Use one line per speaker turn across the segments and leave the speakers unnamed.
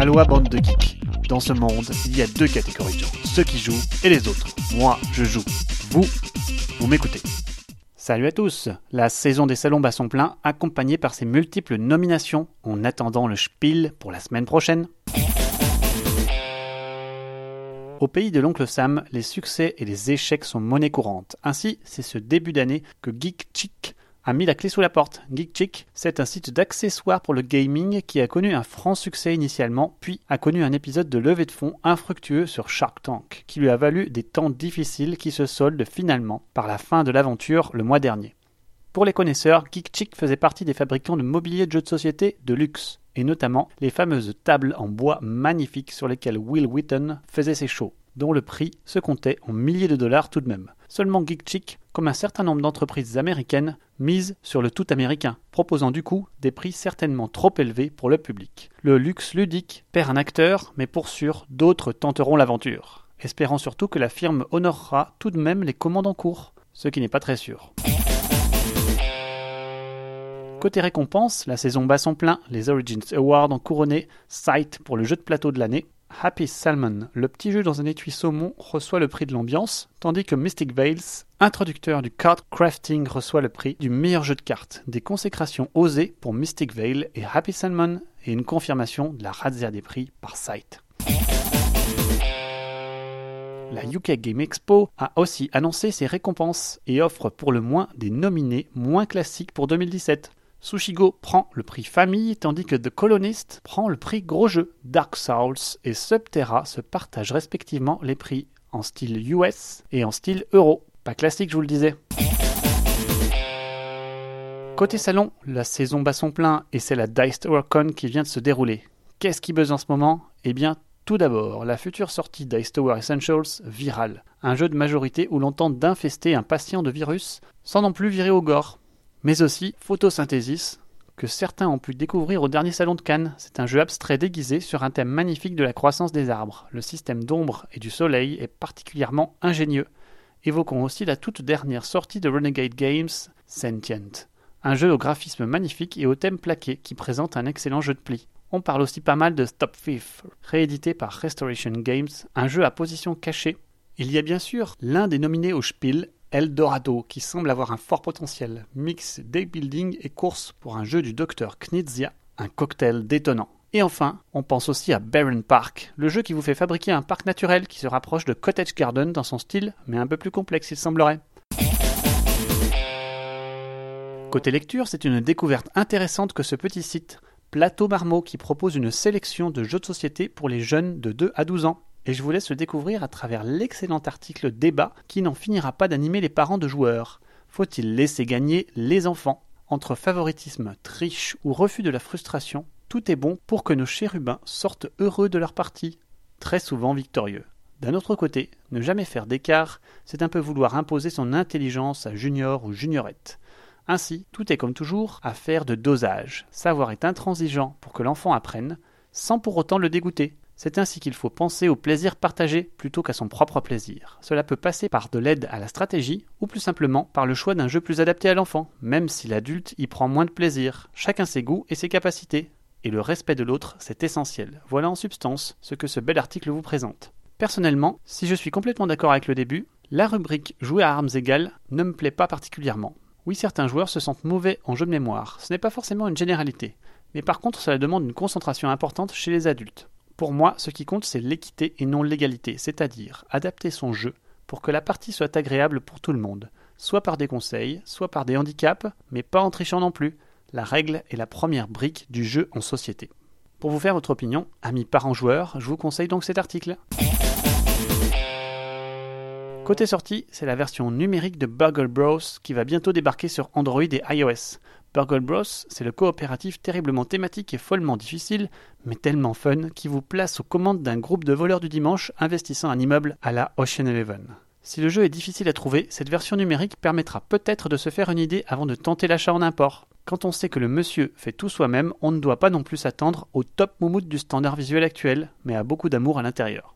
Aloha bande de geeks. Dans ce monde, il y a deux catégories de gens, ceux qui jouent et les autres. Moi, je joue. Vous, vous m'écoutez. Salut à tous La saison des salons bat son plein, accompagnée par ses multiples nominations, en attendant le spiel pour la semaine prochaine. Au pays de l'oncle Sam, les succès et les échecs sont monnaie courante. Ainsi, c'est ce début d'année que Geek Chick a mis la clé sous la porte. Geek Chick, c'est un site d'accessoires pour le gaming qui a connu un franc succès initialement, puis a connu un épisode de levée de fonds infructueux sur Shark Tank, qui lui a valu des temps difficiles qui se soldent finalement par la fin de l'aventure le mois dernier. Pour les connaisseurs, Geek Chick faisait partie des fabricants de mobilier de jeux de société de luxe, et notamment les fameuses tables en bois magnifiques sur lesquelles Will Wheaton faisait ses shows dont le prix se comptait en milliers de dollars tout de même. Seulement Geek Chick, comme un certain nombre d'entreprises américaines, mise sur le tout américain, proposant du coup des prix certainement trop élevés pour le public. Le luxe ludique perd un acteur, mais pour sûr, d'autres tenteront l'aventure, espérant surtout que la firme honorera tout de même les commandes en cours, ce qui n'est pas très sûr. Côté récompense, la saison bat son plein, les Origins Awards ont couronné Sight pour le jeu de plateau de l'année, Happy Salmon, le petit jeu dans un étui saumon, reçoit le prix de l'ambiance, tandis que Mystic Vales, introducteur du card crafting, reçoit le prix du meilleur jeu de cartes. Des consécrations osées pour Mystic Vale et Happy Salmon et une confirmation de la razzia des prix par Sight. La UK Game Expo a aussi annoncé ses récompenses et offre pour le moins des nominés moins classiques pour 2017. Sushigo prend le prix famille tandis que The Colonist prend le prix gros jeu. Dark Souls et Subterra se partagent respectivement les prix en style US et en style euro. Pas classique, je vous le disais. Côté salon, la saison bat son plein et c'est la Dice Tower Con qui vient de se dérouler. Qu'est-ce qui buzz en ce moment? Eh bien, tout d'abord, la future sortie Dice Tower Essentials Viral, un jeu de majorité où l'on tente d'infester un patient de virus sans non plus virer au gore mais aussi Photosynthesis, que certains ont pu découvrir au dernier salon de Cannes. C'est un jeu abstrait déguisé sur un thème magnifique de la croissance des arbres. Le système d'ombre et du soleil est particulièrement ingénieux. Évoquons aussi la toute dernière sortie de Renegade Games, Sentient. Un jeu au graphisme magnifique et au thème plaqué qui présente un excellent jeu de pli. On parle aussi pas mal de Stop Thief, réédité par Restoration Games, un jeu à position cachée. Il y a bien sûr l'un des nominés au Spiel, Eldorado, qui semble avoir un fort potentiel, mix deck building et course pour un jeu du docteur Knizia, un cocktail détonnant. Et enfin, on pense aussi à Barren Park, le jeu qui vous fait fabriquer un parc naturel qui se rapproche de Cottage Garden dans son style, mais un peu plus complexe il semblerait. Côté lecture, c'est une découverte intéressante que ce petit site, Plateau Marmot, qui propose une sélection de jeux de société pour les jeunes de 2 à 12 ans et je vous laisse le découvrir à travers l'excellent article Débat qui n'en finira pas d'animer les parents de joueurs. Faut-il laisser gagner les enfants? Entre favoritisme, triche ou refus de la frustration, tout est bon pour que nos chérubins sortent heureux de leur partie, très souvent victorieux. D'un autre côté, ne jamais faire d'écart, c'est un peu vouloir imposer son intelligence à junior ou juniorette. Ainsi, tout est comme toujours affaire de dosage. Savoir être intransigeant pour que l'enfant apprenne, sans pour autant le dégoûter. C'est ainsi qu'il faut penser au plaisir partagé plutôt qu'à son propre plaisir. Cela peut passer par de l'aide à la stratégie ou plus simplement par le choix d'un jeu plus adapté à l'enfant, même si l'adulte y prend moins de plaisir. Chacun ses goûts et ses capacités. Et le respect de l'autre, c'est essentiel. Voilà en substance ce que ce bel article vous présente. Personnellement, si je suis complètement d'accord avec le début, la rubrique jouer à armes égales ne me plaît pas particulièrement. Oui, certains joueurs se sentent mauvais en jeu de mémoire, ce n'est pas forcément une généralité, mais par contre cela demande une concentration importante chez les adultes. Pour moi, ce qui compte, c'est l'équité et non l'égalité, c'est-à-dire adapter son jeu pour que la partie soit agréable pour tout le monde, soit par des conseils, soit par des handicaps, mais pas en trichant non plus. La règle est la première brique du jeu en société. Pour vous faire votre opinion, amis parents joueurs, je vous conseille donc cet article. Côté sortie, c'est la version numérique de Burgle Bros qui va bientôt débarquer sur Android et iOS. Burgle Bros, c'est le coopératif terriblement thématique et follement difficile, mais tellement fun, qui vous place aux commandes d'un groupe de voleurs du dimanche investissant un immeuble à la Ocean Eleven. Si le jeu est difficile à trouver, cette version numérique permettra peut-être de se faire une idée avant de tenter l'achat en import. Quand on sait que le monsieur fait tout soi-même, on ne doit pas non plus s'attendre au top moumoute du standard visuel actuel, mais à beaucoup d'amour à l'intérieur.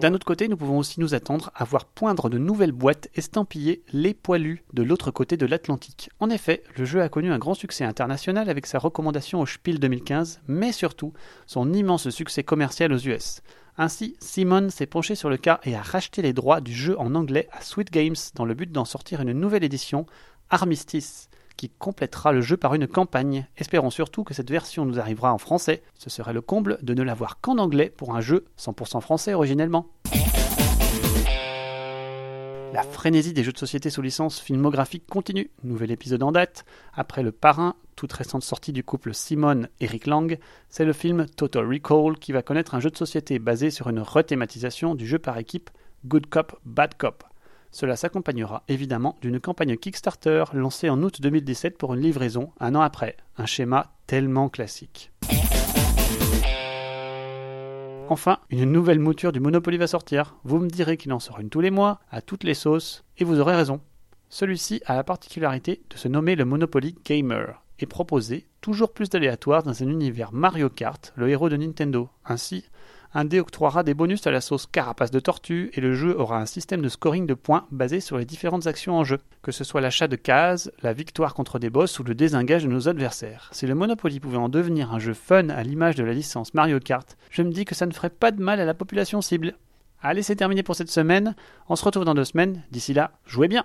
D'un autre côté, nous pouvons aussi nous attendre à voir poindre de nouvelles boîtes estampillées Les Poilus de l'autre côté de l'Atlantique. En effet, le jeu a connu un grand succès international avec sa recommandation au Spiel 2015, mais surtout son immense succès commercial aux US. Ainsi, Simon s'est penché sur le cas et a racheté les droits du jeu en anglais à Sweet Games dans le but d'en sortir une nouvelle édition, Armistice qui complétera le jeu par une campagne. Espérons surtout que cette version nous arrivera en français. Ce serait le comble de ne l'avoir qu'en anglais pour un jeu 100% français originellement. La frénésie des jeux de société sous licence filmographique continue. Nouvel épisode en date. Après Le Parrain, toute récente sortie du couple Simone Eric Lang, c'est le film Total Recall qui va connaître un jeu de société basé sur une rethématisation du jeu par équipe Good Cop, Bad Cop. Cela s'accompagnera évidemment d'une campagne Kickstarter lancée en août 2017 pour une livraison un an après, un schéma tellement classique. Enfin, une nouvelle mouture du Monopoly va sortir. Vous me direz qu'il en sort une tous les mois, à toutes les sauces, et vous aurez raison. Celui-ci a la particularité de se nommer le Monopoly Gamer et proposer toujours plus d'aléatoires dans un univers Mario Kart, le héros de Nintendo. Ainsi, un dé octroiera des bonus à la sauce carapace de tortue et le jeu aura un système de scoring de points basé sur les différentes actions en jeu, que ce soit l'achat de cases, la victoire contre des boss ou le désengage de nos adversaires. Si le Monopoly pouvait en devenir un jeu fun à l'image de la licence Mario Kart, je me dis que ça ne ferait pas de mal à la population cible. Allez, c'est terminé pour cette semaine. On se retrouve dans deux semaines. D'ici là, jouez bien!